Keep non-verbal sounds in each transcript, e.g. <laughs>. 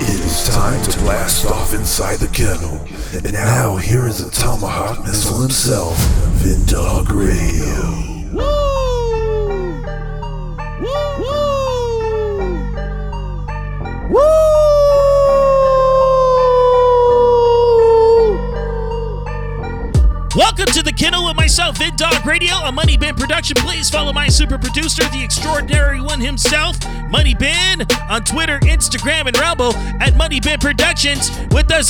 It is time to blast off inside the kennel. And now here is the Tomahawk Missile himself, Vindog Radio. Welcome to the Kennel with myself, Vin Dog Radio, a Money Bin production. Please follow my super producer, the extraordinary one himself, Money Bin, on Twitter, Instagram, and Rumble at Money Bin Productions with the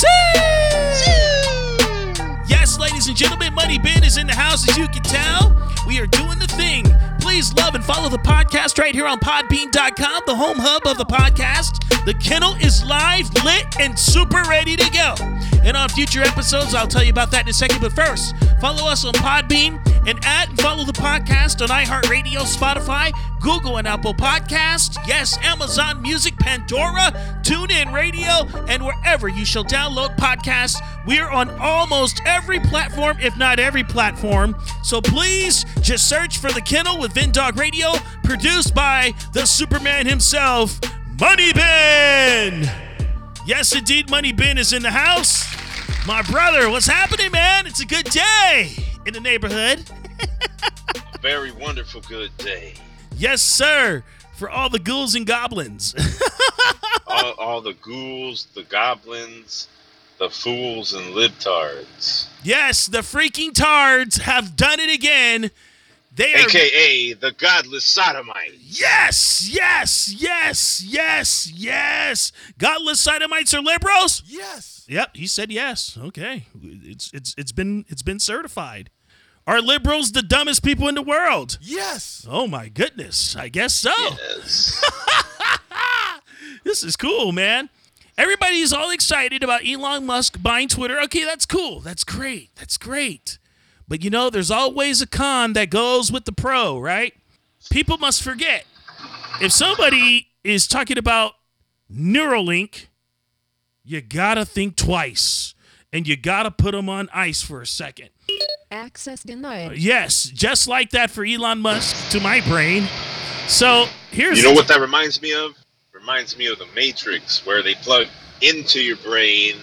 Yes, ladies and gentlemen, Money Bin is in the house, as you can tell. We are doing the thing. Please love and follow the podcast right here on podbean.com, the home hub of the podcast. The kennel is live, lit, and super ready to go. And on future episodes, I'll tell you about that in a second. But first, follow us on Podbean and at and follow the podcast on iHeartRadio, Spotify, Google, and Apple Podcasts. Yes, Amazon Music, Pandora, TuneIn Radio, and wherever you shall download podcasts. We are on almost every platform, if not every platform. So please just search for The Kennel with Vin Dog Radio, produced by the Superman himself, Money Bin. Yes, indeed, Money Bin is in the house. My brother, what's happening, man? It's a good day in the neighborhood. <laughs> Very wonderful, good day. Yes, sir. For all the ghouls and goblins. <laughs> all, all the ghouls, the goblins, the fools, and libtards. yes, the freaking tards have done it again. They are. AKA the godless sodomites. Yes, yes, yes, yes, yes. Godless sodomites are liberals. Yes. Yep, he said yes. Okay, it's it's it's been it's been certified. Are liberals the dumbest people in the world? Yes. Oh my goodness, I guess so. Yes. <laughs> This is cool, man. Everybody's all excited about Elon Musk buying Twitter. Okay, that's cool. That's great. That's great. But you know, there's always a con that goes with the pro, right? People must forget if somebody is talking about Neuralink, you gotta think twice and you gotta put them on ice for a second. Access denied. Uh, yes, just like that for Elon Musk to my brain. So here's you know what that reminds me of? Reminds me of the Matrix, where they plug into your brain,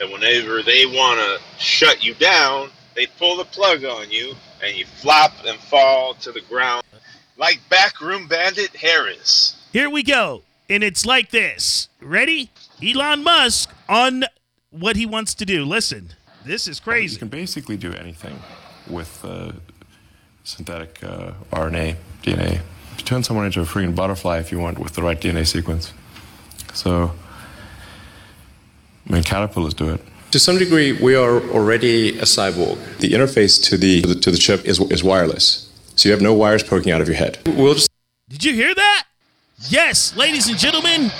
and whenever they want to shut you down, they pull the plug on you, and you flop and fall to the ground like backroom bandit Harris. Here we go. And it's like this. Ready? Elon Musk on what he wants to do. Listen, this is crazy. You can basically do anything with uh, synthetic uh, RNA, DNA. You turn someone into a freaking butterfly if you want with the right DNA sequence. So, I mean, caterpillars do it. To some degree, we are already a cyborg. The interface to the to the chip is, is wireless, so you have no wires poking out of your head. We'll just Did you hear that? Yes, ladies and gentlemen,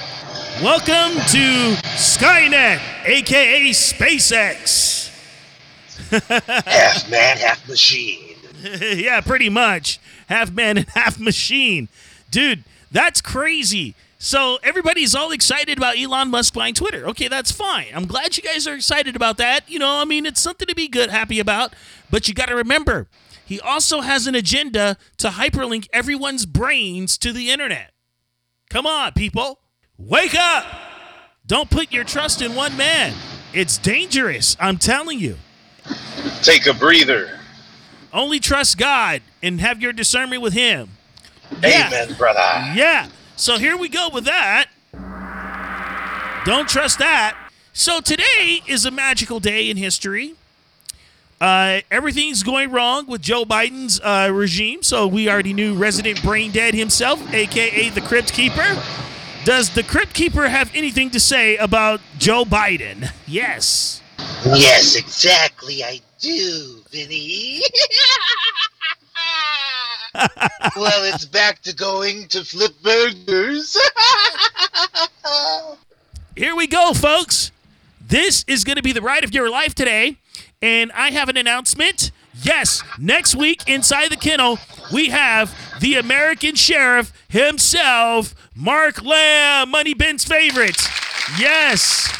welcome to Skynet, aka SpaceX. <laughs> Half man, half machine. <laughs> yeah, pretty much. Half man and half machine. Dude, that's crazy. So everybody's all excited about Elon Musk buying Twitter. Okay, that's fine. I'm glad you guys are excited about that. You know, I mean, it's something to be good, happy about. But you got to remember, he also has an agenda to hyperlink everyone's brains to the internet. Come on, people. Wake up. Don't put your trust in one man. It's dangerous. I'm telling you. Take a breather. Only trust God and have your discernment with Him. Yeah. Amen, brother. Yeah. So here we go with that. Don't trust that. So today is a magical day in history. Uh, everything's going wrong with Joe Biden's uh, regime. So we already knew resident brain dead himself, aka the Crypt Keeper. Does the Crypt Keeper have anything to say about Joe Biden? Yes. Yes, exactly, I do, Vinny. <laughs> well, it's back to going to flip burgers. <laughs> Here we go, folks. This is going to be the ride of your life today. And I have an announcement. Yes, next week inside the kennel, we have the American Sheriff himself, Mark Lamb, Money Bin's favorites. Yes.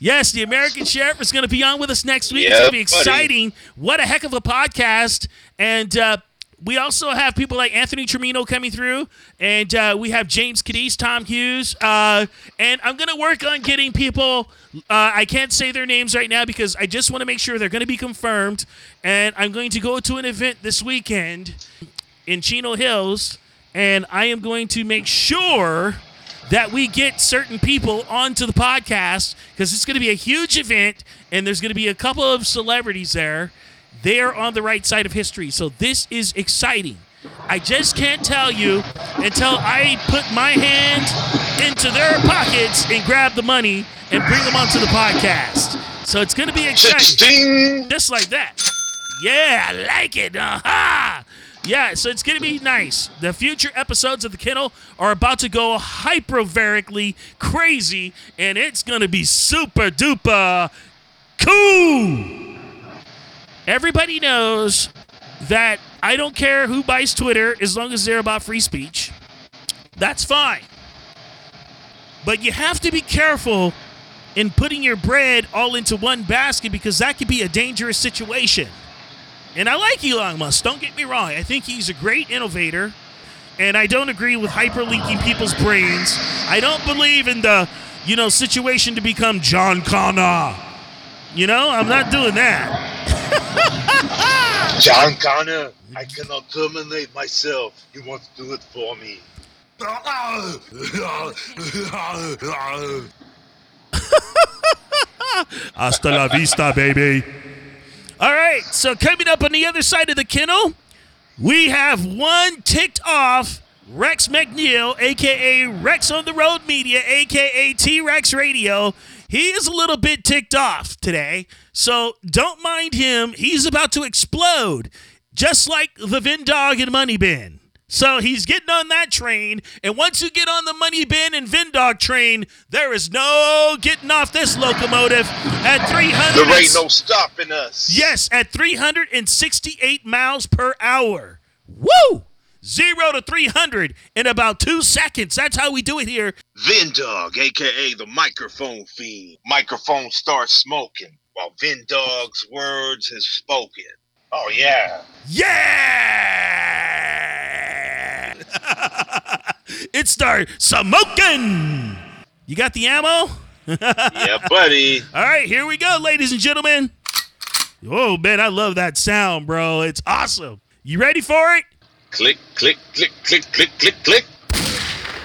Yes, the American Sheriff is going to be on with us next week. it's going to be buddy. exciting. What a heck of a podcast. And uh, we also have people like Anthony Tremino coming through, and uh, we have James Cadiz, Tom Hughes, uh, and I'm gonna work on getting people. Uh, I can't say their names right now because I just want to make sure they're gonna be confirmed. And I'm going to go to an event this weekend in Chino Hills, and I am going to make sure that we get certain people onto the podcast because it's going to be a huge event, and there's going to be a couple of celebrities there. They're on the right side of history, so this is exciting. I just can't tell you until I put my hand into their pockets and grab the money and bring them onto the podcast. So it's going to be exciting. Just like that. Yeah, I like it. Aha! Yeah, so it's going to be nice. The future episodes of The Kennel are about to go hypervarically crazy, and it's going to be super duper cool. Everybody knows that I don't care who buys Twitter as long as they're about free speech. That's fine. But you have to be careful in putting your bread all into one basket because that could be a dangerous situation. And I like Elon Musk, don't get me wrong. I think he's a great innovator. And I don't agree with hyperlinking people's brains. I don't believe in the, you know, situation to become John Connor. You know, I'm not doing that. <laughs> <laughs> John Connor, I cannot terminate myself. You want to do it for me. Hasta la vista, baby. All right, so coming up on the other side of the kennel, we have one ticked off Rex McNeil, aka Rex on the Road Media, aka T Rex Radio. He is a little bit ticked off today, so don't mind him. He's about to explode, just like the Vin Dog and Money Bin. So he's getting on that train, and once you get on the Money Bin and Vin Dog train, there is no getting off this locomotive at 300. There ain't no stopping us. Yes, at 368 miles per hour. Woo! Zero to 300 in about two seconds. That's how we do it here. Vin Dog, aka the microphone fiend. Microphone starts smoking while Vin Dog's words has spoken. Oh yeah. Yeah! It starts smoking. You got the ammo? <laughs> Yeah, buddy. All right, here we go, ladies and gentlemen. Oh, man, I love that sound, bro. It's awesome. You ready for it? click, click, click, click, click, click, click.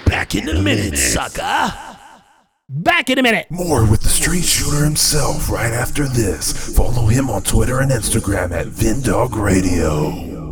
Back in a minute, sucker. Back in a minute. More with the street shooter himself right after this. Follow him on Twitter and Instagram at Vindog Radio.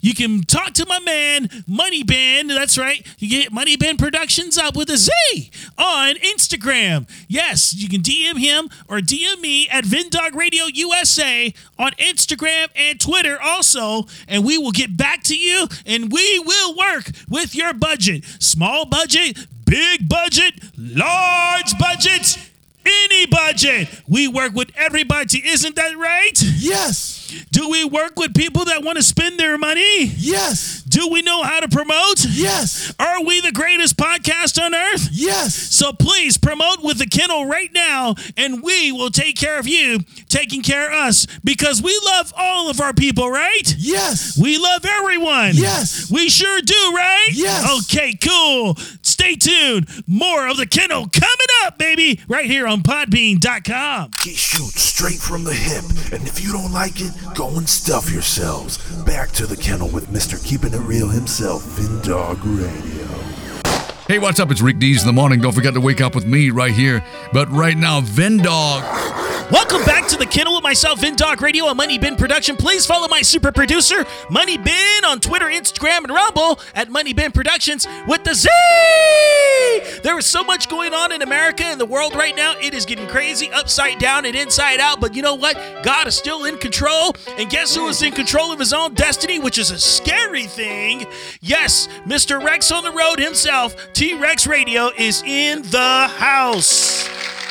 you can talk to my man, Money Bin. That's right. You get Money Bin Productions up with a Z on Instagram. Yes, you can DM him or DM me at Vindog Radio USA on Instagram and Twitter also. And we will get back to you and we will work with your budget. Small budget, big budget, large budget. Any budget. We work with everybody. Isn't that right? Yes. Do we work with people that want to spend their money? Yes. Do we know how to promote? Yes. Are we the greatest podcast on earth? Yes. So please promote with the kennel right now, and we will take care of you, taking care of us, because we love all of our people, right? Yes. We love everyone. Yes. We sure do, right? Yes. Okay, cool. Stay tuned. More of the kennel coming up, baby, right here on podbean.com. He shoots straight from the hip, and if you don't like it, go and stuff yourselves. Back to the kennel with Mr. Keeping It Real himself, Vindog Radio. Hey, what's up? It's Rick Dees in the morning. Don't forget to wake up with me right here. But right now, Vindog, Welcome back to the Kennel with myself, Vin Dog Radio, a Money Bin production. Please follow my super producer, Money Bin, on Twitter, Instagram, and Rumble at Money Bin Productions with the Z. There is so much going on in America and the world right now. It is getting crazy, upside down and inside out. But you know what? God is still in control. And guess who is in control of his own destiny, which is a scary thing? Yes, Mr. Rex on the road himself, T Rex Radio, is in the house.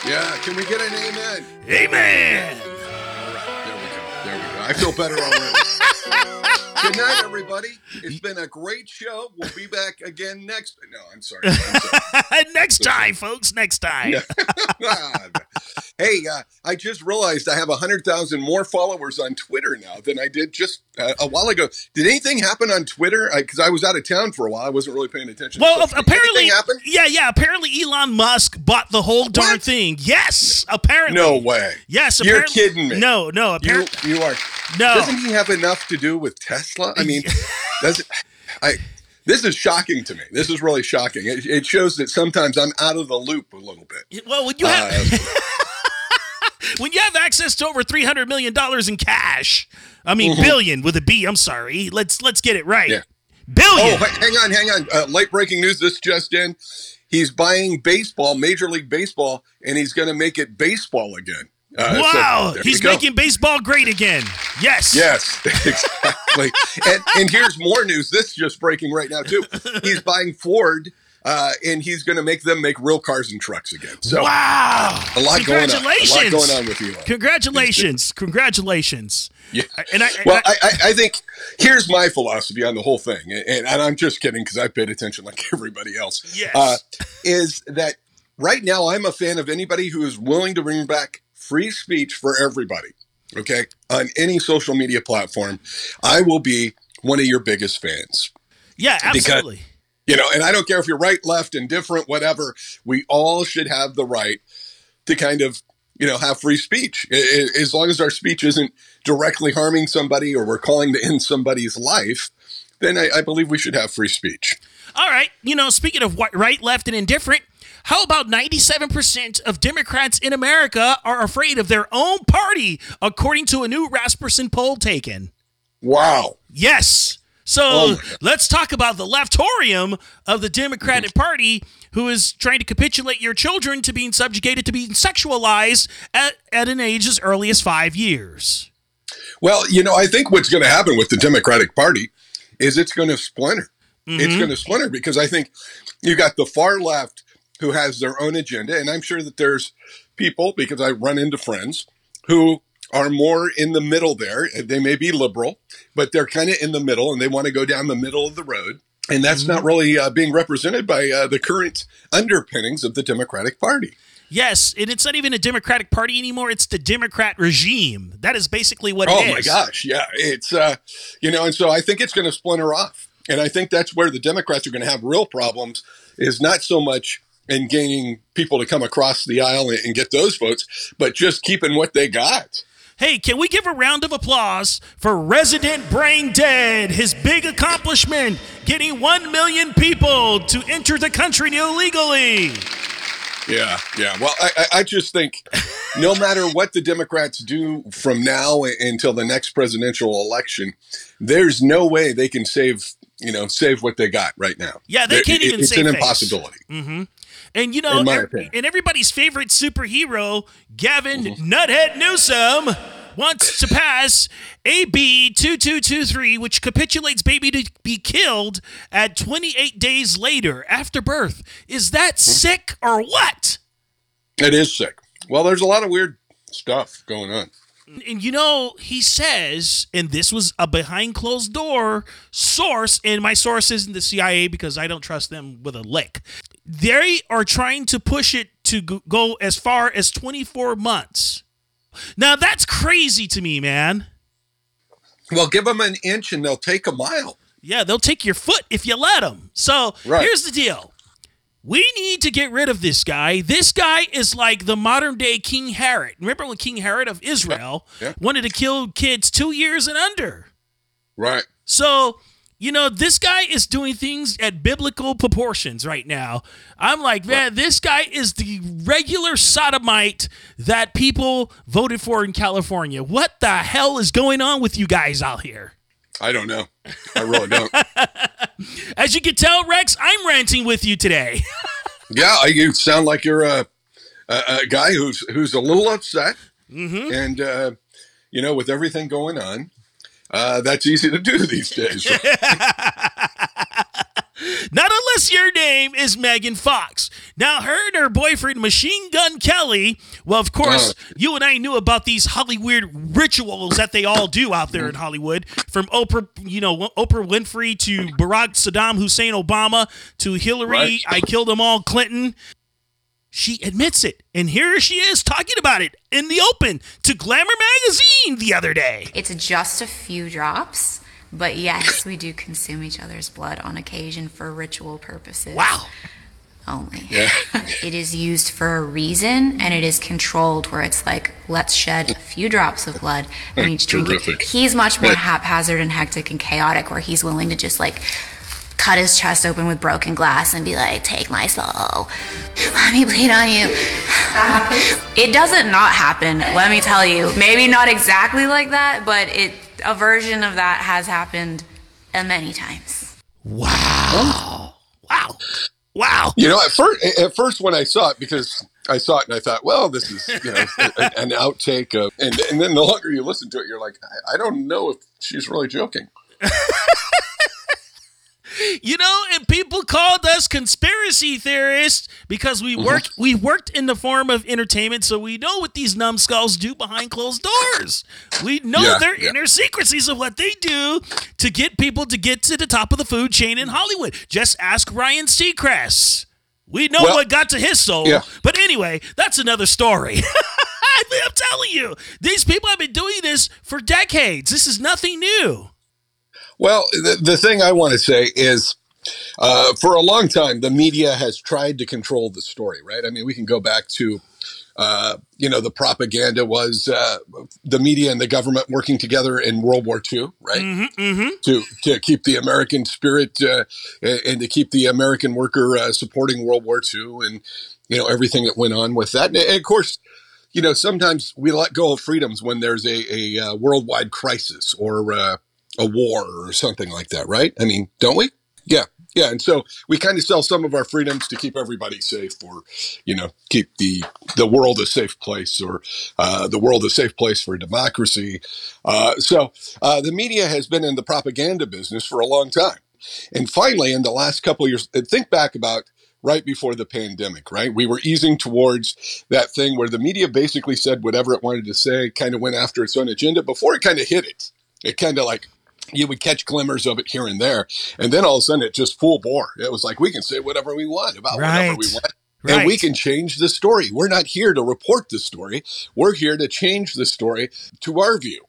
Yeah, can we get an amen? Amen. All right, there we go. There we go. I feel better already. <laughs> Good night, <laughs> everybody. It's been a great show. We'll be back again next. No, I'm sorry. I'm sorry. <laughs> next time, folks. Next time. <laughs> hey, uh, I just realized I have 100,000 more followers on Twitter now than I did just uh, a while ago. Did anything happen on Twitter? Because I, was out of town for a while. I wasn't really paying attention. Well, So, apparently, yeah, yeah. Apparently, Elon Musk bought the whole darn What? thing. Yes, apparently. No way. Yes, You're kidding me. No, no. You, Apparently, you are. No. Doesn't he have enough to do with Tesla? I mean, does I? This is shocking to me. This is really shocking. It, it shows that sometimes I'm out of the loop a little bit. well, when you have Uh, <laughs> when you have access to over three hundred million dollars in cash, I mean billion with a B. I'm sorry. Let's let's get it right. Mm-hmm. Yeah. Billion. oh, hang on, hang on. Uh, late breaking news. This just in. He's buying baseball, Major League Baseball, and he's going to make it baseball again. Uh, wow, you he's making baseball great again. Yes. Yes, <laughs> exactly. and, and here's more news. This is just breaking right now too. He's <laughs> buying Ford, uh, and he's going to make them make real cars and trucks again. So Wow. a lot going on. A Congratulations. lot going on with Elon. Congratulations. <laughs> Congratulations. Yeah. And I, Well, I, I, I, I think here's my philosophy on the whole thing, and, and I'm just kidding because I paid attention like everybody else. Yes. Uh, is that right now I'm a fan of anybody who is willing to bring back free speech for everybody. Okay, on any social media platform, I will be one of your biggest fans. yeah, because- absolutely. You know, and I don't care if you're right, left, indifferent, whatever. We all should have the right to kind of, you know, have free speech as long as our speech isn't directly harming somebody or we're calling to end somebody's life. Then I, I believe we should have free speech. All right. You know, speaking of right, left, and indifferent, how about 97% of Democrats in America are afraid of their own party, according to a new Rasmussen poll taken? Wow. Yes. So Oh let's talk about the leftorium of the Democratic Party who is trying to capitulate your children to being subjugated to being sexualized at, at an age as early as five years. Well, you know, I think what's going to happen with the Democratic Party is it's going to splinter. It's mm-hmm. going to splinter because I think you got the far left who has their own agenda, and I'm sure that there's people because I run into friends who are more in the middle there. They may be liberal, but they're kind of in the middle, and they want to go down the middle of the road. And that's not really uh, being represented by uh, the current underpinnings of the Democratic Party. Yes, and it's not even a Democratic Party anymore. It's the Democrat regime. That is basically what Oh it is. my gosh, yeah, it's uh, you know, and so I think it's going to splinter off, and I think that's where the Democrats are going to have real problems. Is not so much in gaining people to come across the aisle and, and get those votes, but just keeping what they got. Hey, can we give a round of applause for Resident Brain Dead, his big accomplishment, getting 1 million people to enter the country illegally? Yeah, yeah. Well, I, I- just think no matter what the Democrats do from now until the next presidential election, there's no way they can save you know save what they got right now. Yeah, they can't it- even It's an face. impossibility. Mm-hmm. And you know, In my ev- opinion. and everybody's favorite superhero, Gavin Mm-hmm. Nuthead Newsom, wants to pass AB 2223, which capitulates baby to be killed at 28 days later after birth. Is that Mm-hmm. sick or what? It is sick. Well, there's a lot of weird stuff going on. And you know, he says, and this was a behind closed door source, and my source isn't the CIA because I don't trust them with a lick. They are trying to push it to go- as far as 24 months. Now, that's crazy to me, man. Well, give them an inch and they'll take a mile. Yeah, they'll take your foot if you let them. So Right. here's the deal. We need to get rid of this guy. This guy is like the modern day King Herod. Remember when King Herod of Israel Yeah. wanted to kill kids two years and under? Right. So you know, this guy is doing things at biblical proportions right now. I'm like, man, this guy is the regular sodomite that people voted for in California. What the hell is going on with you guys out here? I don't know. I really don't. <laughs> As you can tell, Rex, I'm ranting with you today. <laughs> yeah, you sound like you're a, a, a guy who's who's a little upset, Mm-hmm. and uh, you know, with everything going on, uh, that's easy to do these days. <laughs> unless your name is Megan Fox. Now, her and her boyfriend, Machine Gun Kelly, well, of course, Uh. you and I knew about these Hollywood rituals that they all do out there in Hollywood, from Oprah, you know, Oprah Winfrey to Barack Saddam Hussein Obama to Hillary, Right. I killed them all, Clinton. She admits it. And here she is talking about it in the open to Glamour Magazine the other day. It's just a few drops, but yes, we do consume each other's blood on occasion for ritual purposes. Wow. Only. Yeah. <laughs> it is used for a reason and it is controlled where it's like, let's shed a few drops of blood <laughs> and each drink. Terrific. He's much more <laughs> haphazard and hectic and chaotic where he's willing to just like cut his chest open with broken glass and be like, take my soul. Let me bleed on you. It doesn't not happen, let me tell you. Maybe not exactly like that, but it a version of that has happened many times. Wow. Wow. Wow. You know, at first, at first when I saw it, because I saw it and I thought, well, this is you know <laughs> an outtake of, and, and then the longer you listen to it, you're like, I, I don't know if she's really joking. <laughs> You know, and people called us conspiracy theorists because we mm-hmm. work we worked in the form of entertainment, so we know what these numbskulls do behind closed doors. We know Yeah, their yeah. inner secrecies of what they do to get people to get to the top of the food chain in Hollywood. Just ask Ryan Seacrest. We know Well, what got to his soul. yeah. But anyway, that's another story. <laughs> I'm telling you, these people have been doing this for decades. This is nothing new. Well, the, the thing I want to say is, uh, for a long time, the media has tried to control the story, right? I mean, we can go back to, uh, you know, the propaganda was uh, the media and the government working together in World War II, right? Mm-hmm. To to keep the American spirit uh, and and to keep the American worker uh, supporting World War II, and you know everything that went on with that. And of course, you know, sometimes we let go of freedoms when there's a, a uh, worldwide crisis or uh, a war or something like that, right? I mean, don't we? Yeah. Yeah. And so we kind of sell some of our freedoms to keep everybody safe or, you know, keep the, the world a safe place or uh, the world a safe place for democracy. Uh, so uh, the media has been in the propaganda business for a long time. And finally, in the last couple years, think back about right before the pandemic, right? We were easing towards that thing where the media basically said whatever it wanted to say, kind of went after its own agenda before it kind of hit it. It kind of like you would catch glimmers of it here and there, and then all of a sudden it just full bore. It was like we can say whatever we want about whatever we Right. want. And we can change the story. We're not here to report the story. We're here to change the story to our view.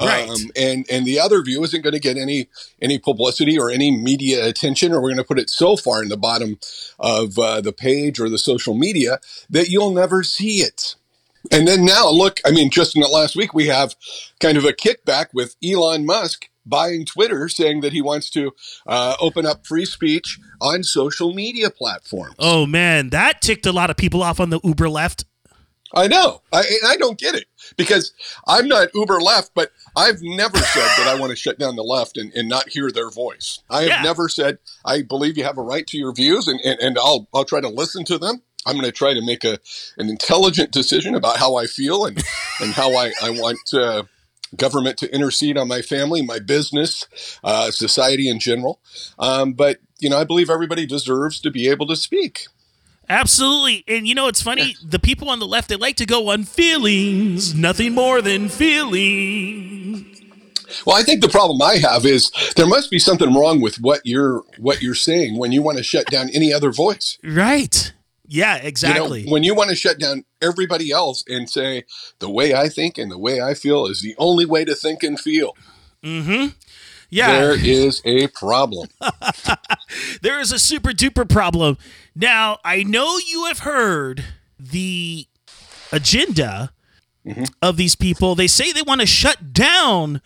Right. Um, and and the other view isn't going to get any any publicity or any media attention, or we're going to put it so far in the bottom of uh, the page or the social media that you'll never see it. And then now, look, I mean, just in the last week, we have kind of a kickback with Elon Musk buying Twitter, saying that he wants to uh, open up free speech on social media platforms. Oh man, that ticked a lot of people off on the Uber left. I know. I, and I don't get it because I'm not uber left, but I've never said that I want to shut down the left and, and not hear their voice. I have Yeah. never said I believe you have a right to your views and, and, and I'll, I'll try to listen to them. I'm going to try to make a, an intelligent decision about how I feel and, and how I, I want uh, government to intercede on my family, my business, uh, society in general. Um, but, you know, I believe everybody deserves to be able to speak. Absolutely. And you know, it's funny, the people on the left, they like to go on feelings, nothing more than feelings. Well, I think the problem I have is there must be something wrong with what you're what you're saying when you want to shut down any other voice. Right. Yeah, You know, exactly. when you want to shut down everybody else and say the way I think and the way I feel is the only way to think and feel, mm-hmm. Yeah. there is a problem. <laughs> there is a super duper problem. Now, I know you have heard the agenda Mm-hmm. of these people. They say they want to shut down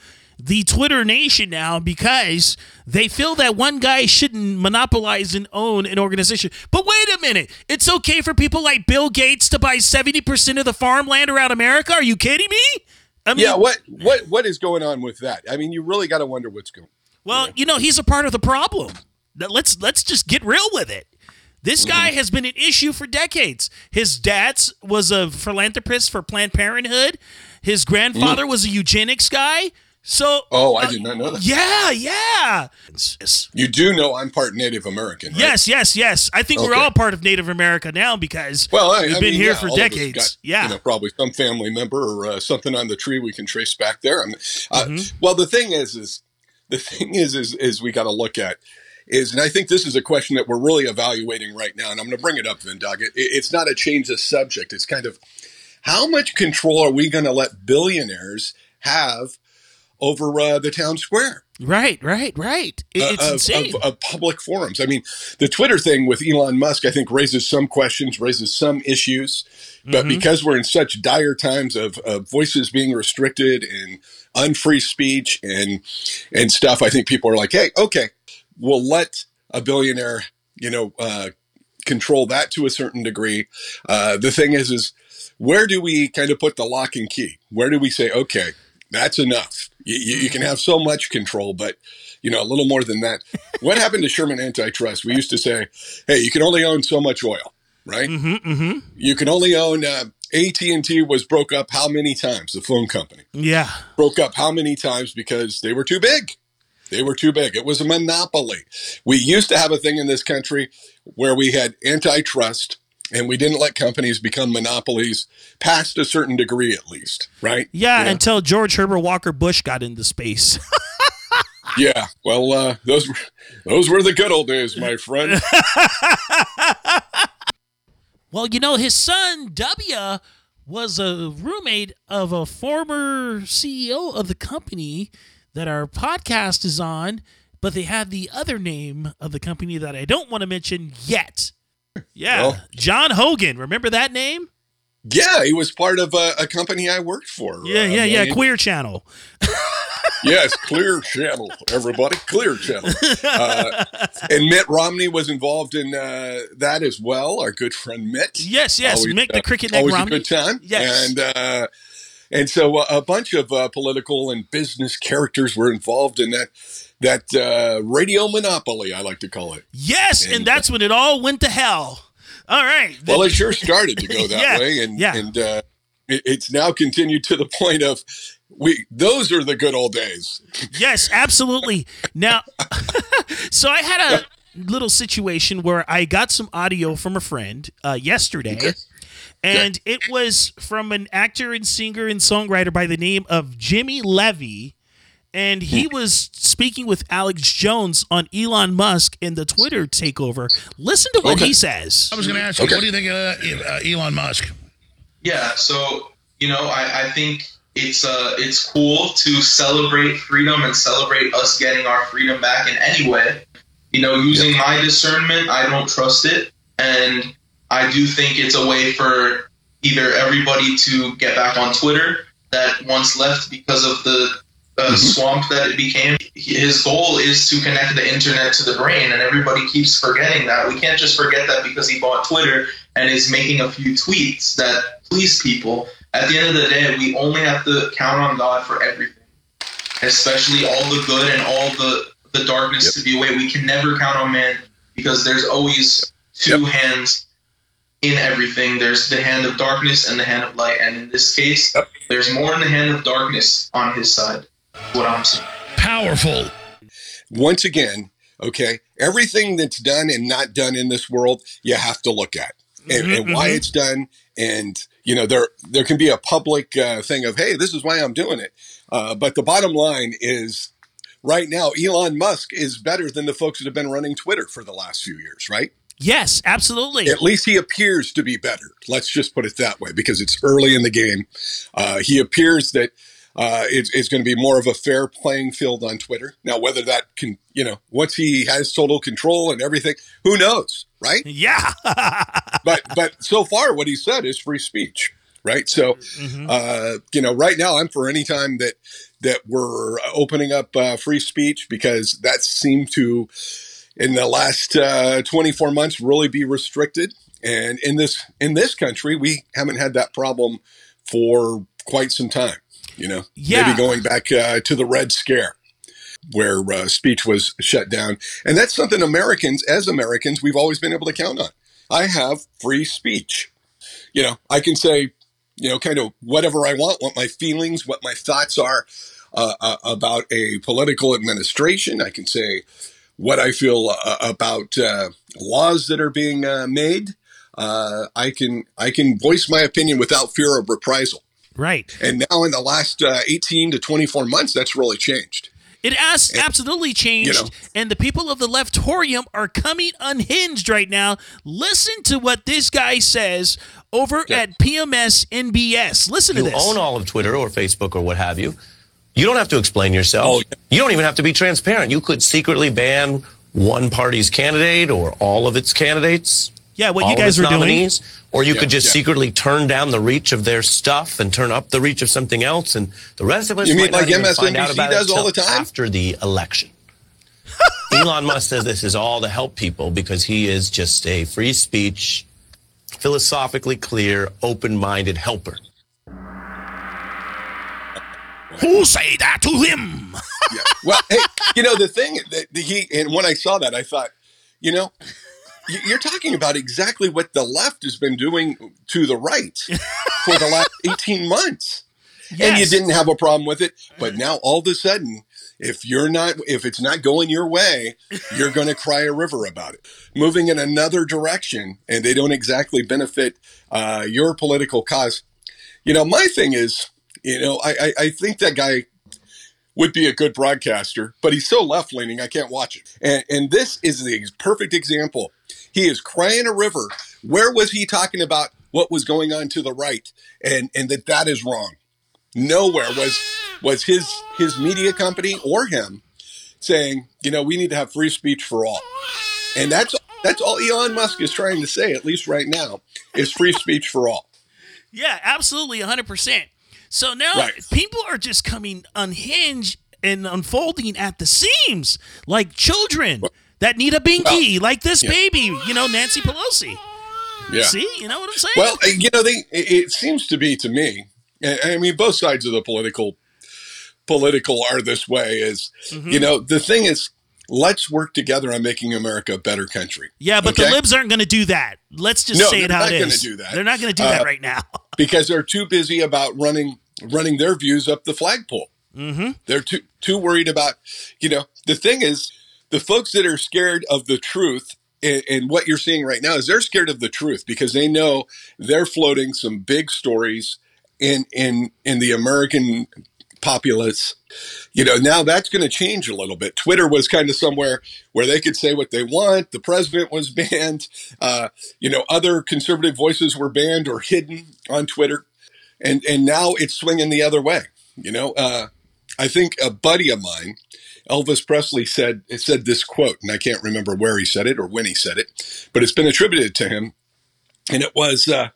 the Twitter nation now because they feel that one guy shouldn't monopolize and own an organization. But wait a minute. It's okay for people like Bill Gates to buy 70% of the farmland around America? Are you kidding me? I mean, yeah, what what what is going on with that? I mean, you really got to wonder what's going. Well, you know, he's a part of the problem. Let's let's just get real with it. This Mm-hmm. guy has been an issue for decades. His dad's was a philanthropist for Planned Parenthood. His grandfather was a eugenics guy. So. Oh, I uh, did not know that. Yeah, yeah. Yes, You do know I'm part Native American, right? yes, yes. yes. I think we're all part of Native America now because Well, I, we've I been mean, here yeah, for all of us decades. got, yeah. you know, probably some family member or uh, something on the tree we can trace back there. I'm, uh, Mm-hmm. Well, the thing is, is the thing is, is, is we got to look at is, and I think this is a question that we're really evaluating right now, and I'm going to bring it up, Vindog. It, it's not a change of subject. It's kind of how much control are we going to let billionaires have over uh, the town square? right, right, right. It- it's of, insane. Of, of public forums. I mean, the Twitter thing with Elon Musk, I think, raises some questions, raises some issues. But Mm-hmm. because we're in such dire times of, of voices being restricted and unfree speech and and stuff, I think people are like, "Hey, okay, we'll let a billionaire, you know, uh, control that to a certain degree." Uh, the thing is, is where do we kind of put the lock and key? Where do we say, "Okay, that's enough"? You, you, you can have so much control, but you know, a little more than that. <laughs> What happened to Sherman Antitrust? We used to say, "Hey, you can only own so much oil." right? mm-hmm. You can only own uh, AT and T was broke up how many times? The phone company Yeah. broke up how many times because they were too big. They were too big. It was a monopoly. We used to have a thing in this country where we had antitrust and we didn't let companies become monopolies past a certain degree, at least, right? Yeah, know? until George Herbert Walker Bush got into space. <laughs> yeah. Well, uh, those were those were the good old days, my friend. <laughs> Well, you know, his son W was a roommate of a former CEO of the company that our podcast is on, but they had the other name of the company that I don't want to mention yet. Yeah, Well- John Hogan. Remember that name? yeah, he was part of a, a company I worked for. Yeah, uh, yeah, yeah. Money- Queer Channel. <laughs> yes, Clear Channel, everybody, Clear Channel. Uh, and Mitt Romney was involved in uh, that as well. Our good friend Mitt. Yes, yes. Mick the Cricket Neck always Romney. a good time. Yes. and uh, and so uh, a bunch of uh, political and business characters were involved in that that uh, radio monopoly. I like to call it. Yes, and, And- that's when it all went to hell. All right. Well, it sure started to go <laughs> that Yeah, way, and yeah. and uh, it, it's now continued to the point of we. Those are the good old days. Yes, absolutely. Now, <laughs> so I had a little situation where I got some audio from a friend uh, yesterday, and it was from an actor and singer and songwriter by the name of Jimmy Levy. And he was speaking with Alex Jones on Elon Musk and the Twitter takeover. Listen to what Okay. he says. I was going to ask you, Okay. what do you think of uh, Elon Musk? Yeah, so you know, I, I think it's uh it's cool to celebrate freedom and celebrate us getting our freedom back in any way. You know, using my discernment, I don't trust it, and I do think it's a way for either everybody to get back on Twitter that once left because of the uh, swamp that it became. His goal is to connect the internet to the brain, and everybody keeps forgetting that. We can't just forget that because he bought Twitter and is making a few tweets that please people. At the end of the day, we only have to count on God for everything, especially all the good and all the the darkness to be away. We can never count on man because there's always two hands in everything. There's the hand of darkness and the hand of light, and in this case, there's more in the hand of darkness on his side. That's what I'm saying. Powerful. once again, okay, everything that's done and not done in this world, you have to look at and, and why it's done. And you know, there there can be a public uh, thing of, hey, this is why I'm doing it. Uh, but the bottom line is, right now, Elon Musk is better than the folks that have been running Twitter for the last few years, right? Yes, absolutely. At least he appears to be better. Let's just put it that way because it's early in the game. Uh, he appears that uh, it's, it's going to be more of a fair playing field on Twitter. Now, whether that can, you know, once he has total control and everything, who knows, right? Yeah. <laughs> But but so far, what he said is free speech. right? So, uh, you know, right now I'm for any time that that we're opening up uh, free speech because that seemed to, in the last uh, 24 months, really be restricted. And in this in this country, we haven't had that problem for quite some time. You know, Yeah. maybe going back uh, to the Red Scare where uh, speech was shut down. And that's something Americans, as Americans, we've always been able to count on. I have free speech. You know, I can say, you know, kind of whatever I want, what my feelings, what my thoughts are uh, uh, about a political administration. I can say what I feel uh, about uh, laws that are being uh, made. Uh, I can I can voice my opinion without fear of reprisal. Right. And now, in the last uh, 18 to 24 months, that's really changed. It has absolutely changed, you know. and the people of the leftorium are coming unhinged right now. Listen to what this guy says over at PMS NBS. Listen to you this. own all of Twitter or Facebook or what have you. You don't have to explain yourself. You don't even have to be transparent. You could secretly ban one party's candidate or all of its candidates. Yeah, what all you guys its were doing. nominees, Or you Yeah, could just yeah. secretly turn down the reach of their stuff and turn up the reach of something else, and the rest of us You mean might not like even find out MSNBC about does it all the time? after the election. <laughs> Elon Musk says this is all to help people because he is just a free speech, philosophically clear, open-minded helper. Who say that to him? yeah. Well, hey, you know the thing that he and when I saw that, I thought, you know, y- you're talking about exactly what the left has been doing to the right for the last <laughs> 18 months, and you didn't have a problem with it. But now all of a sudden, if you're not, if it's not going your way, you're going to cry a river about it. Moving in another direction, and they don't exactly benefit uh, your political cause. You know, my thing is, you know, I, I, I think that guy would be a good broadcaster, but he's so left leaning, I can't watch it. And, and this is the perfect example. He is crying a river. Where was he talking about what was going on to the right, and and that that is wrong? Nowhere was was his his media company or him saying, you know, we need to have free speech for all. And that's that's all Elon Musk is trying to say, at least right now, is free speech for all. Yeah, absolutely, 100%. So now Right. people are just coming unhinged and unfolding at the seams like children that need a binky, like this yeah. baby, you know, Nancy Pelosi. Yeah. See, you know what I'm saying? Well, you know, they it it seems to be to me. I mean, both sides of the political political are this way. Is Mm-hmm. you know, the thing is, let's work together on making America a better country. yeah, but the libs aren't going to do that. Let's just No, say it they're how not gonna do that. They're not going to do that Uh, right now. <laughs> because they're too busy about running running their views up the flagpole. Mm-hmm. They're too too worried about, you know, the thing is, the folks that are scared of the truth and, and what you're seeing right now is they're scared of the truth because they know they're floating some big stories in in in the American populace. You know, now that's going to change a little bit. Twitter was kind of somewhere where they could say what they want. The president was <laughs> banned. Uh, you know, other conservative voices were banned or hidden on Twitter, and and now it's swinging the other way. You know, uh, I think a buddy of mine, Elvis Presley, said said this quote, and I can't remember where he said it or when he said it, but it's been attributed to him, and it was, uh,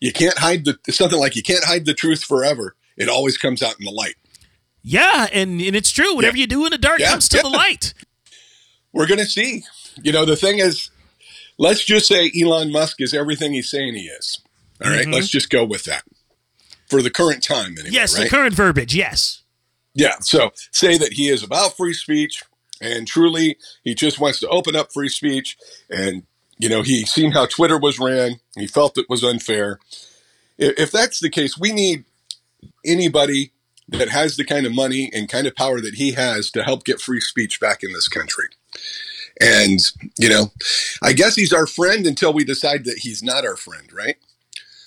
"You can't hide the something like you can't hide the truth forever. It always comes out in the light." Yeah, and, and it's true. Whatever you do in the dark Yeah, comes to yeah. the light. We're going to see. You know, the thing is, let's just say Elon Musk is everything he's saying he is. All right? Mhm. let's just go with that for the current time. Anyway, yes, right? the current verbiage. Yes. Yeah. So say that he is about free speech and truly he just wants to open up free speech. And, you know, he seen how Twitter was ran. He felt it was unfair. If, that's the case, we need anybody that has the kind of money and kind of power that he has to help get free speech back in this country. And, you know, I guess he's our friend until we decide that he's not our friend, right?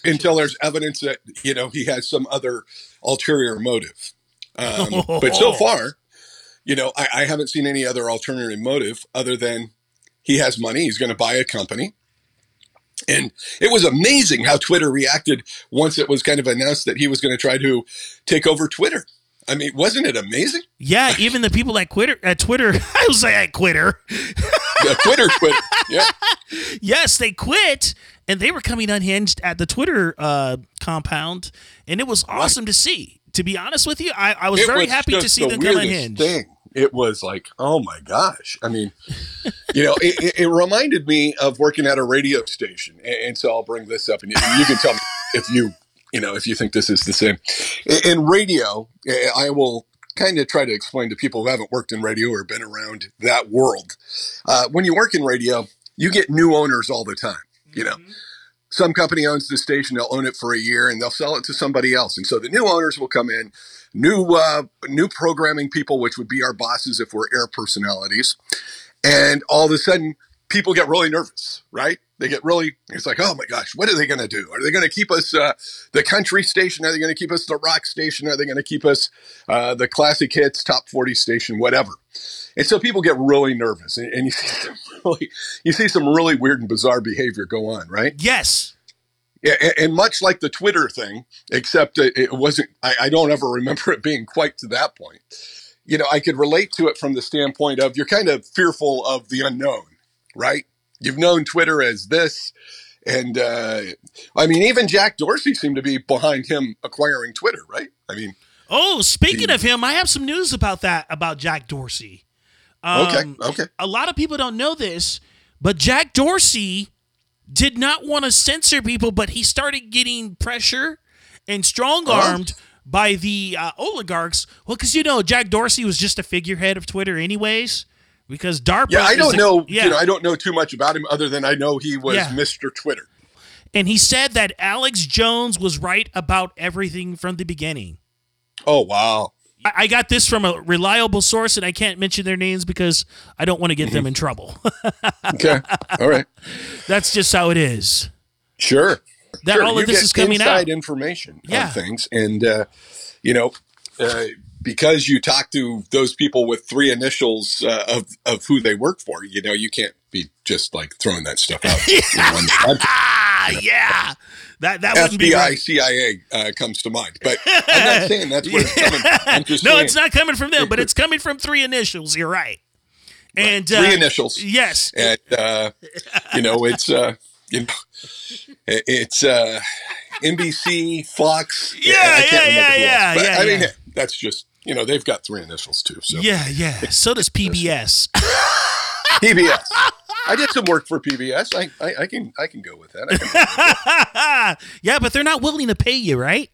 Until there's evidence that, you know, he has some other ulterior motive. Um, <laughs> but so far, you know, I, I haven't seen any other alternative motive other than he has money. He's going to buy a company. And it was amazing how Twitter reacted once it was kind of announced that he was going to try to take over Twitter. I mean, wasn't it amazing? Yeah, even the people at Twitter, at Twitter, <laughs> I was like, at Twitter. Yeah, Twitter quit. Yeah. <laughs> yes, they quit, and they were coming unhinged at the Twitter uh, compound, and it was awesome to see. To be honest with you, I, I was It very was happy to see the them come weirdest unhinged. Thing. It was like, oh my gosh. I mean, you know, it, it- it reminded me of working at a radio station. And, and so I'll bring this up, and you, you can tell me if you, you know, if you think this is the same. In, in radio, eh, I will kind of try to explain to people who haven't worked in radio or been around that world. Uh, when you work in radio, you get new owners all the time. You know, some company owns the station they'll own it for a year and they'll sell it to somebody else. And so the new owners will come in new uh, new programming people which would be our bosses if we're air personalities. And all of a sudden people get really nervous right? They get really it's like oh my gosh what are they going to do? Are they going to keep us uh, the country station? Are they going to keep us the rock station? Are they going to keep us uh, the classic hits top 40 station whatever and so people get really nervous and, and you see some <laughs> really you see some really weird and bizarre behavior go on right Yes. yeah, and, and much like the Twitter thing, except it, it wasn't. I, I don't ever remember <laughs> it being quite to that point. You know, I could relate to it from the standpoint of you're kind of fearful of the unknown, right? You've known Twitter as this, and uh, I mean, even Jack Dorsey seemed to be behind him acquiring Twitter, right? I mean, Oh, speaking of him, I have some news about that about Jack Dorsey. Okay, okay. A lot of people don't know this, but Jack Dorsey did not want to censor people, but he started getting pressure and strong armed by the uh, oligarchs. Well, because you know Jack Dorsey was just a figurehead of Twitter, anyways. Because DARPA, yeah, I don't a- know. Yeah, You know, I don't know too much about him other than I know he was Yeah. Mr. Twitter. and he said that Alex Jones was right about everything from the beginning. Oh wow. I got this from a reliable source, and I can't mention their names because I don't want to get them in trouble. <laughs> Okay, all right. That's just how it is. Sure. That Sure, all you of this is coming inside out. information Yeah. on things, and uh, you know, uh, because you talk to those people with three initials uh, of of who they work for, you know, you can't be just like throwing that stuff out. <laughs> you know, on the podcast. Ah, yeah. That that wouldn't be right. CIA uh, comes to mind, but I'm not <laughs> saying that's where it's coming from. No, saying, it's not coming from them, but it's coming from three initials. You're right. And uh, three initials. Yes. and uh, you know, it's uh, you know, it's uh, NBC, Fox. <laughs> Yeah, yeah, yeah, yeah, But, yeah, I mean, yeah. that's just you know they've got three initials too. So Yeah, yeah. So does <laughs> PBS. PBS. I did some work for PBS. I, I, I can I can go with that. <laughs> Yeah, but they're not willing to pay you, right?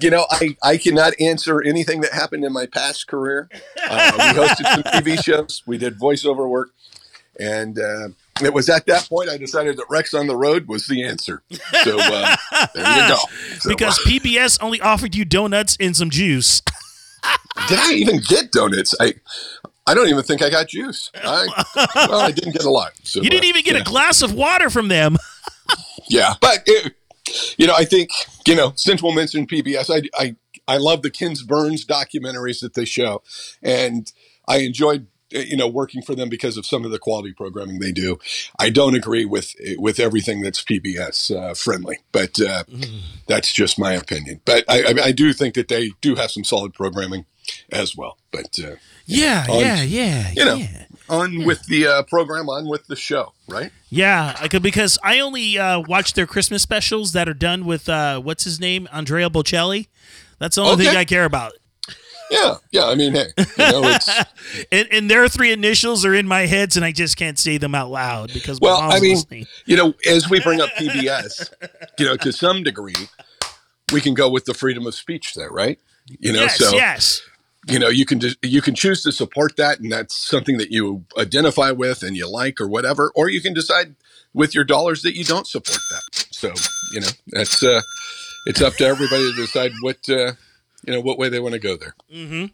you know, I, I cannot answer anything that happened in my past career. Uh, we hosted some TV <laughs> shows. We did voiceover work, and uh, it was at that point I decided that Rex on the Road was the answer. So uh, there you go. <laughs> So, because PBS only offered you donuts and some juice. Did I even get donuts? I I don't even think I got juice. I, well, I didn't get a lot. So, you didn't even get yeah. a glass of water from them. <laughs> Yeah, but it, you know, I think you know, since we'll mention PBS, I I I love the Ken Burns documentaries that they show, and I enjoyed uh, you know working for them because of some of the quality programming they do. I don't agree with with everything that's PBS uh, friendly, but uh, that's just my opinion. But I, I I do think that they do have some solid programming as well. But uh, Yeah, on- yeah, yeah. you know, yeah. on with the uh, program, on with the show, right? Yeah, I could because I only uh, watch their Christmas specials that are done with uh, what's his name, Andrea Bocelli. That's the only Okay. thing I care about. Yeah, yeah. I mean, hey, you know, it's <laughs> and, and their three initials are in my heads, and I just can't say them out loud because Well, I mean, listening. you know, as we bring up PBS, you know, to some degree, we can go with the freedom of speech there, right? You know, yes, so yes. You know, you can just you can choose to support that, and that's something that you identify with and you like or whatever, or you can decide with your dollars that you don't support that. So, you know, that's uh, it's up to everybody to decide what uh, you know what way they want to go there. mm-hmm.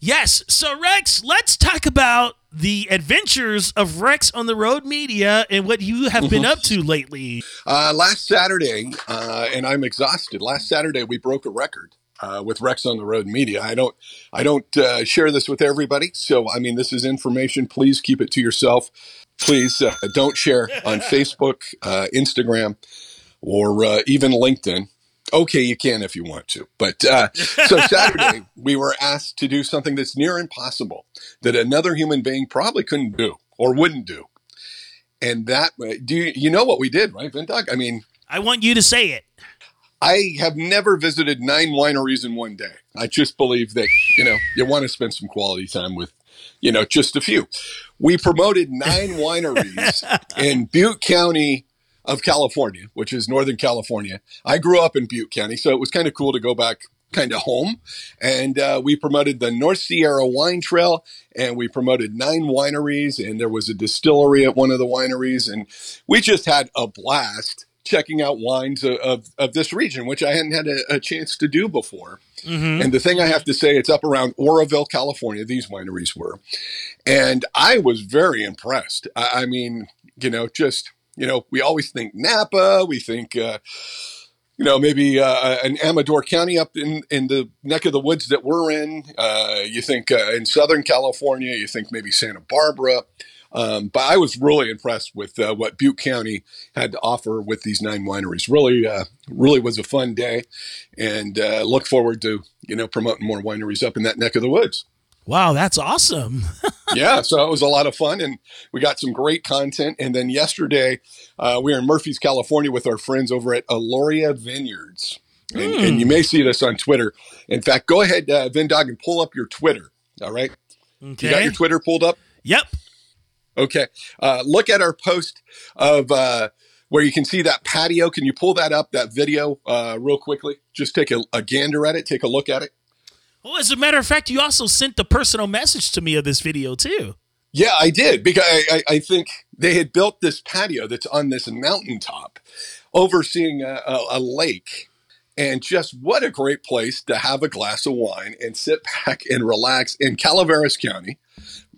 Yes. So Rex, let's talk about the adventures of Rex on the Road Media and what you have been up to lately. Uh, last Saturday, uh, and I'm exhausted. Last Saturday, we broke a record uh, with Rex on the Road Media. I don't, I don't uh, share this with everybody. So, I mean, this is information. Please keep it to yourself. Please uh, don't share on <laughs> Facebook, uh, Instagram, or uh, even LinkedIn. Okay, you can if you want to. But uh, so <laughs> Saturday, we were asked to do something that's near impossible that another human being probably couldn't do or wouldn't do. And that, do you, you know what we did, right, Vindog? I mean, I want you to say it. I have never visited nine wineries in one day. I just believe that, you know, you want to spend some quality time with, you know, just a few. We promoted nine <laughs> wineries in Butte County of California, which is Northern California. I grew up in Butte County, so it was kind of cool to go back kind of home. And uh, we promoted the North Sierra Wine Trail, and we promoted nine wineries, and there was a distillery at one of the wineries, and we just had a blast checking out wines of, of, of this region, which I hadn't had a, a chance to do before. Mhm. And the thing I have to say, it's up around Oroville, California. These wineries were, and I was very impressed. I, I mean, you know, just you know, we always think Napa, we think. Uh, you know, maybe uh, an Amador County up in, in the neck of the woods that we're in. Uh, you think uh, in Southern California, you think maybe Santa Barbara. Um, but I was really impressed with uh, what Butte County had to offer with these nine wineries. Really, uh, really was a fun day, and uh, look forward to you know promoting more wineries up in that neck of the woods. Wow, that's awesome. <laughs> yeah, so it was a lot of fun, and we got some great content. And then yesterday, uh, we were in Murphy's, California, with our friends over at Aloria Vineyards, and, Mm. and you may see this on Twitter. In fact, go ahead, uh, Vindog, and pull up your Twitter. All right, you got your Twitter pulled up? Yep. Okay. Uh, look at our post of uh, where you can see that patio. Can you pull that up, that video, uh, real quickly? Just take a, a gander at it, take a look at it. Well, as a matter of fact, you also sent the personal message to me of this video too. Yeah, I did because I, I, I think they had built this patio that's on this mountaintop, overseeing a, a, a lake, and just what a great place to have a glass of wine and sit <laughs> back and relax in Calaveras County,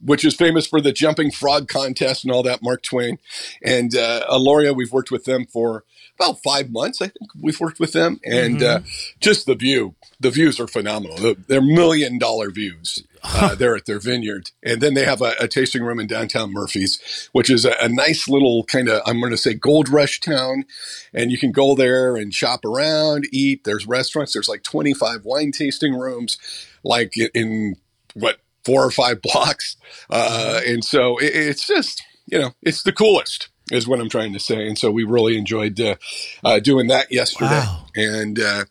which is famous for the jumping frog contest and all that. Mark Twain and uh, Aloria, we've worked with them for about five months. I think we've worked with them, and uh, just the view. The views are phenomenal. They're million dollar views. Uh, <laughs> there at their vineyard, and then they have a, a tasting room in downtown Murphy's, which is a, a nice little kind of I'm going to say gold rush town, and you can go there and shop around, eat. There's restaurants. There's like 25 wine tasting rooms, like in what four or five <laughs> blocks, uh, and so it, it's just you know it's the coolest is what I'm trying to say. And so we really enjoyed uh, uh, doing that yesterday. And uh,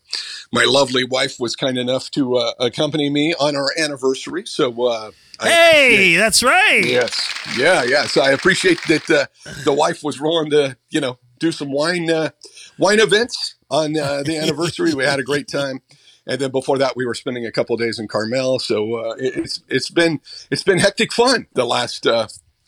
my lovely wife was kind enough to uh, accompany me on our anniversary. So, uh, I Hey, that's right. Yes. Yeah, yeah. So I appreciate that uh, the wife was willing to, you know, do some wine uh, wine events on uh, the anniversary. we had a great time. And then before that, we were spending a couple days in Carmel. So uh, it, it's it's been it's been hectic fun the last uh,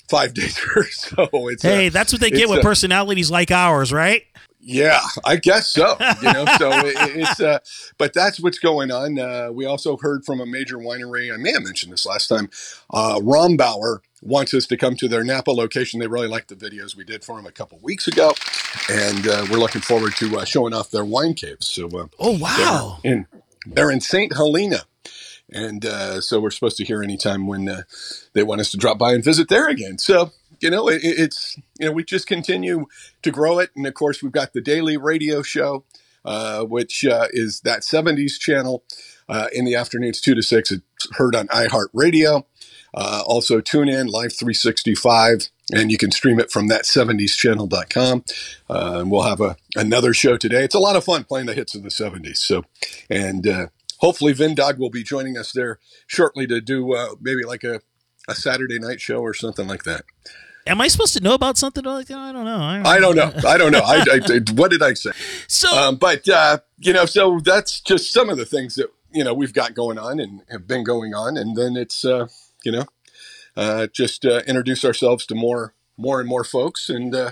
five <laughs> days or so. It's uh, Hey, that's what they get with uh, personalities like ours, right? yeah, I guess so. You know, so <laughs> it, it's uh, but that's what's going on. Uh, we also heard from a major winery. I may have mentioned this last time. Uh, Rombauer wants us to come to their Napa location. They really liked the videos we did for them a couple weeks ago, and uh, we're looking forward to uh, showing off their wine caves. So, uh, Oh wow. in they're in Saint Helena. And uh, so we're supposed to hear anytime when uh, they want us to drop by and visit there again. So, you know, it, it's, you know, we just continue to grow it. And of course, we've got the daily radio show, uh, which uh, is that 70s channel uh, in the afternoons, 2 to 6. It's heard on iHeartRadio. Uh, also, tune in Live 365, and you can stream it from that 70schannel.com. Uh, and we'll have a, another show today. It's a lot of fun playing the hits of the 70s. So, and uh, hopefully, Vindog will be joining us there shortly to do uh, maybe like a, a Saturday night show or something like that. Am I supposed to know about something like that? I don't know. I <laughs> don't know. I don't know. I, I, what did I say? So, um, but uh, you know, so that's just some of the things that you know we've got going on and have been going on, and then it's uh, you know, uh, just uh, introduce ourselves to more, more and more folks, and uh,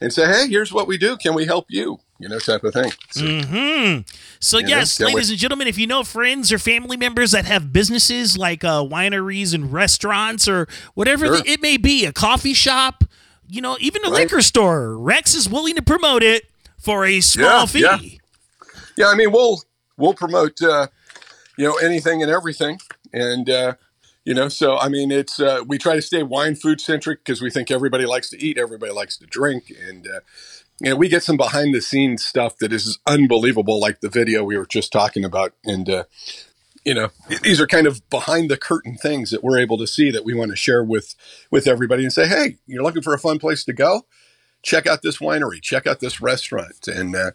and say, hey, here's what we do. Can we help you? You know, type of thing. So, hmm So, You know, yes, ladies way- and gentlemen, if you know friends or family members that have businesses like uh, wineries and restaurants or whatever Sure. it may be, a coffee shop, you know, even a Right. liquor store, Rex is willing to promote it for a small Yeah, fee. yeah. yeah, I mean, we'll we'll promote uh, you know anything and everything, and uh, you know, so I mean, it's uh, we try to stay wine food centric because we think everybody likes to eat, everybody likes to drink, and uh, you know, we get some behind the scenes stuff that is unbelievable, like the video we were just talking about, and uh, you know, these are kind of behind the curtain things that we're able to see that we want to share with with everybody and say, hey, you're looking for a fun place to go, check out this winery, check out this restaurant, and uh,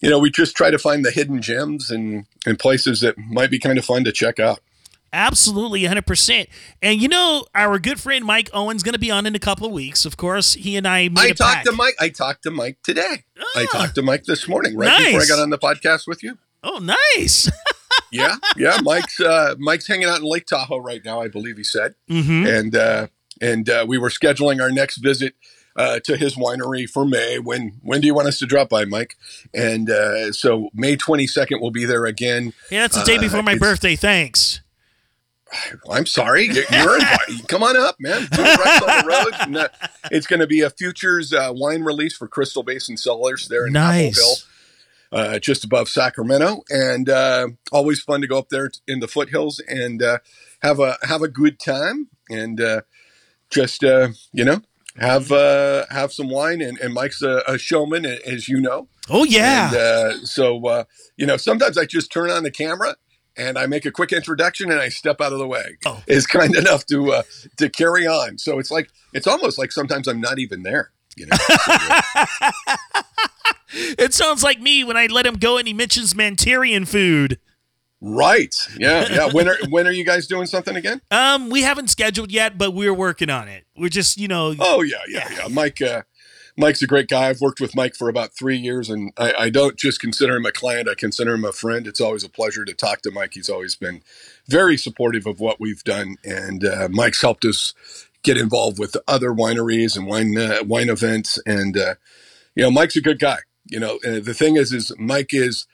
you know, we just try to find the hidden gems and and places that might be kind of fun to check out. Absolutely, 100%. And you know, our good friend Mike Owen's going to be on in a couple of weeks. Of course, he and I made I talked pact. to Mike. I talked to Mike today. I Ah. talked to Mike this morning, right before I got on the podcast with you. Oh, nice. <laughs> yeah, yeah. Mike's uh, Mike's hanging out in Lake Tahoe right now. I believe he said, Mhm. and uh, and uh, we were scheduling our next visit uh, to his winery for May. When when do you want us to drop by, Mike? And uh, so May twenty second, we'll be there again. Yeah, that's the day Uh, before my birthday. Thanks. I'm sorry. You're you're invited. <laughs> Come on up, man. Two rights on the road. Uh, it's going to be a futures uh, wine release for Crystal Basin Cellars there in Nice. Apple Hill, uh, just above Sacramento, and uh, always fun to go up there t- in the foothills and uh, have a have a good time and uh, just uh, you know have uh, have some wine. And, and Mike's a, a showman, as you know. Oh, yeah. And, uh, so uh, you know, sometimes I just turn on the camera and I make a quick introduction and I step out of the way. Oh. Is kind enough to uh, to carry on. So it's like it's almost like sometimes I'm not even there. You know. <laughs> It sounds like me when I let him go and he mentions Manterian food. right. Yeah. Yeah. When are when are you guys doing something again? Um, we haven't scheduled yet, but we're working on it. We're just, you know, Oh yeah, yeah, yeah. Mike. Uh, Mike's a great guy. I've worked with Mike for about three years, and I, I don't just consider him a client. I consider him a friend. It's always a pleasure to talk to Mike. He's always been very supportive of what we've done, and uh, Mike's helped us get involved with other wineries and wine uh, wine events. And uh, you know, Mike's a good guy. You know, uh, the thing is, is Mike is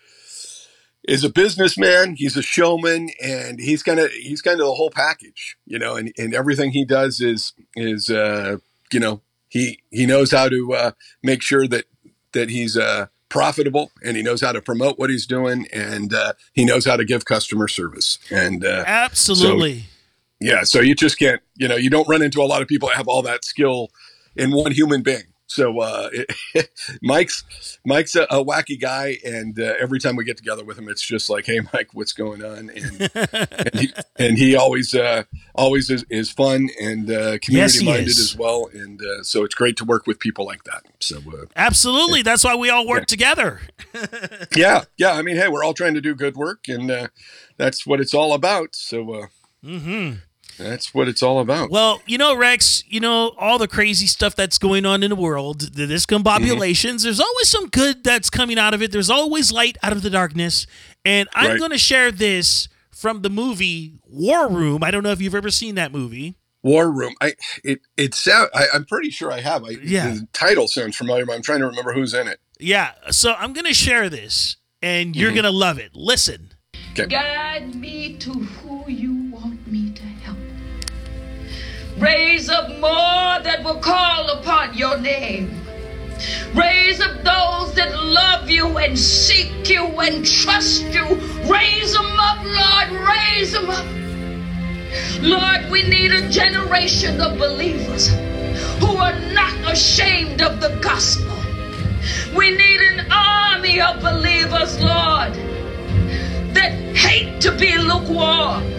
is a businessman. He's a showman, and he's kind of he's kind of the whole package. You know, and, and everything he does is is uh, you know he he knows how to uh, make sure that that he's uh, profitable, and he knows how to promote what he's doing, and uh, he knows how to give customer service. And uh, absolutely. so- yeah, so you just can't, you know, you don't run into a lot of people that have all that skill in one human being. So uh, it, <laughs> Mike's Mike's a, a wacky guy, and uh, every time we get together with him, it's just like, "Hey, Mike, what's going on?" And <laughs> and he, and he always uh, always is, is fun and uh, community minded is. as well, and uh, so it's great to work with people like that. So uh, Absolutely. That's why we all work together. <laughs> yeah, yeah. I mean, hey, we're all trying to do good work, and uh, that's what it's all about. So uh, Mm-hmm. That's what it's all about. Well, you know, Rex, you know, all the crazy stuff that's going on in the world, the discombobulations, there's always some good that's coming out of it. There's always light out of the darkness. And I'm Right. going to share this from the movie War Room. I don't know if you've ever seen that movie. War Room. I it it sound. I, I'm pretty sure I have. I, Yeah. The title sounds familiar, but I'm trying to remember who's in it. Yeah. So I'm going to share this and you're Mhm. going to love it. Listen. Guide me to Raise up more that will call upon your name. Raise up those that love you and seek you and trust you. Raise them up, Lord. Raise them up. Lord, we need a generation of believers who are not ashamed of the gospel. We need an army of believers, Lord, that hate to be lukewarm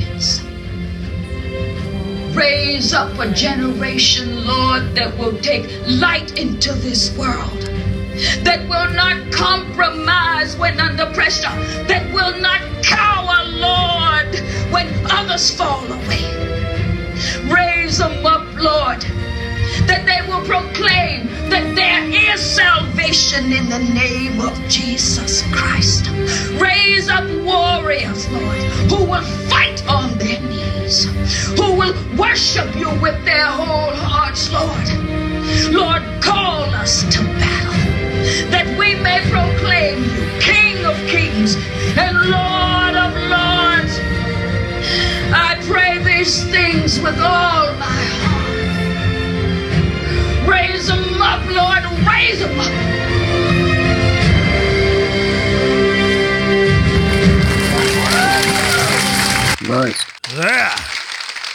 Raise up a generation, Lord, that will take light into this world, that will not compromise when under pressure, that will not cower, Lord, when others fall away. Raise them up, Lord, that they will proclaim that there is salvation in the name of Jesus Christ. Raise up warriors, Lord, who will fight on their knees, who will worship you with their whole hearts, Lord. Lord, call us to battle, that we may proclaim you King of kings and Lord of lords. I pray these things with all my heart. Raise them up, Lord, raise them up. Nice. Yeah.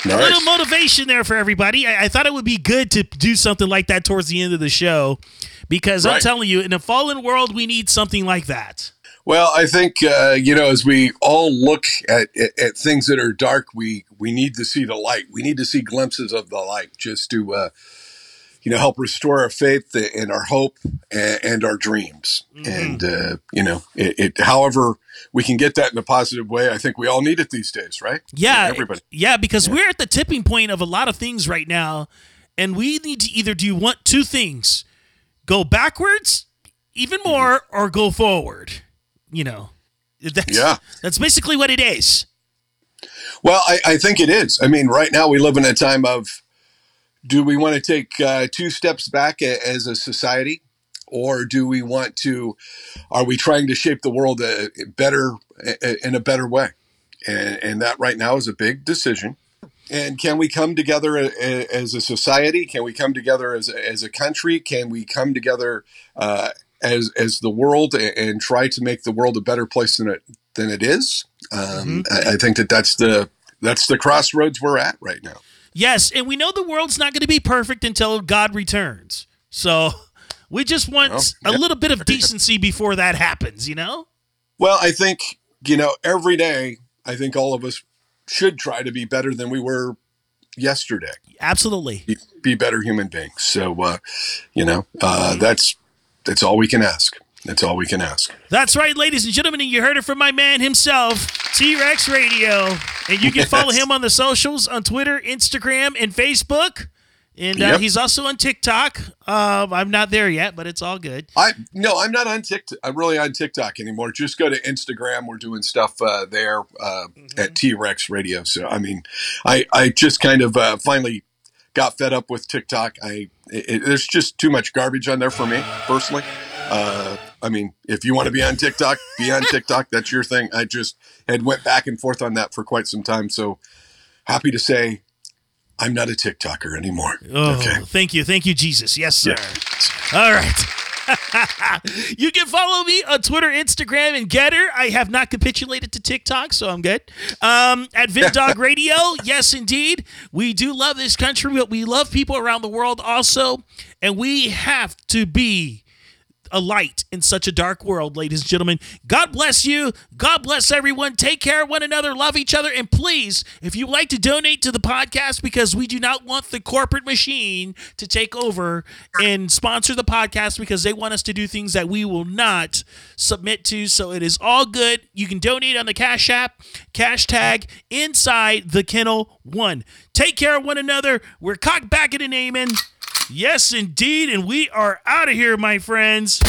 little motivation there for everybody. I, I thought it would be good to do something like that towards the end of the show because I'm telling you, in a fallen world, we need something like that. Well, I think uh, you know, as we all look at, at, at things that are dark, we we need to see the light. We need to see glimpses of the light, just to uh, you know help restore our faith and our hope and, and our dreams. And uh, you know, it, it, however we can get that in a positive way, I think we all need it these days, right? Yeah, everybody. Yeah, because we're at the tipping point of a lot of things right now, and we need to either do one two things: go backwards even more, or go forward. You know, that's, Yeah. that's basically what it is. Well, I, I think it is. I mean, right now we live in a time of do we want to take uh, two steps back a, as a society, or do we want to? Are we trying to shape the world a, better in a better way? And, and that right now is a big decision. And can we come together a- a- as a society? Can we come together as a, as a country? Can we come together uh, as as the world and, try to make the world a better place than it than it is? Um, I, I think that that's the that's the crossroads we're at right now. Yes, and we know the world's not going to be perfect until God returns. So we just want Well, a little bit of <laughs> decency before that happens. You know. Well, I think you know every day. I think all of us should try to be better than we were yesterday. Absolutely. Be, be better human beings. So, uh, you know, uh, that's that's all we can ask. That's all we can ask. That's right, ladies and gentlemen. and You heard it from my man himself, T Rex Radio. And you can <laughs> follow him on the socials on Twitter, Instagram, and Facebook. And uh, Yep. he's also on TikTok. Um, I'm not there yet, but it's all good. I no, I'm not on TikTok. I'm really on TikTok anymore. Just go to Instagram. We're doing stuff uh, there uh, at T Rex Radio. So I mean, I I just kind of uh, finally got fed up with TikTok. I it, it- there's just too much garbage on there for me personally. I mean, if you want to be on TikTok, be on <laughs> TikTok. That's your thing. I just had went back and forth on that for quite some time. So happy to say, I'm not a TikToker anymore. Oh, Okay. thank you. Thank you, Jesus. Yes, sir. All right. <laughs> you can follow me on Twitter, Instagram, and Gettr. I have not capitulated to TikTok, so I'm good. Um, at <laughs> Vin Dog Radio, yes, indeed. We do love this country, but we love people around the world also. And we have to be a light in such a dark world, ladies and gentlemen. God bless you. God bless everyone. Take care of one another. Love each other. And please, if you'd like to donate to the podcast, because we do not want the corporate machine to take over and sponsor the podcast because they want us to do things that we will not submit to. So it is all good. You can donate on the Cash App, cash tag inside the kennel one. Take care of one another. We're cock back in and aiming. Yes, indeed. And we are out of here, my friends.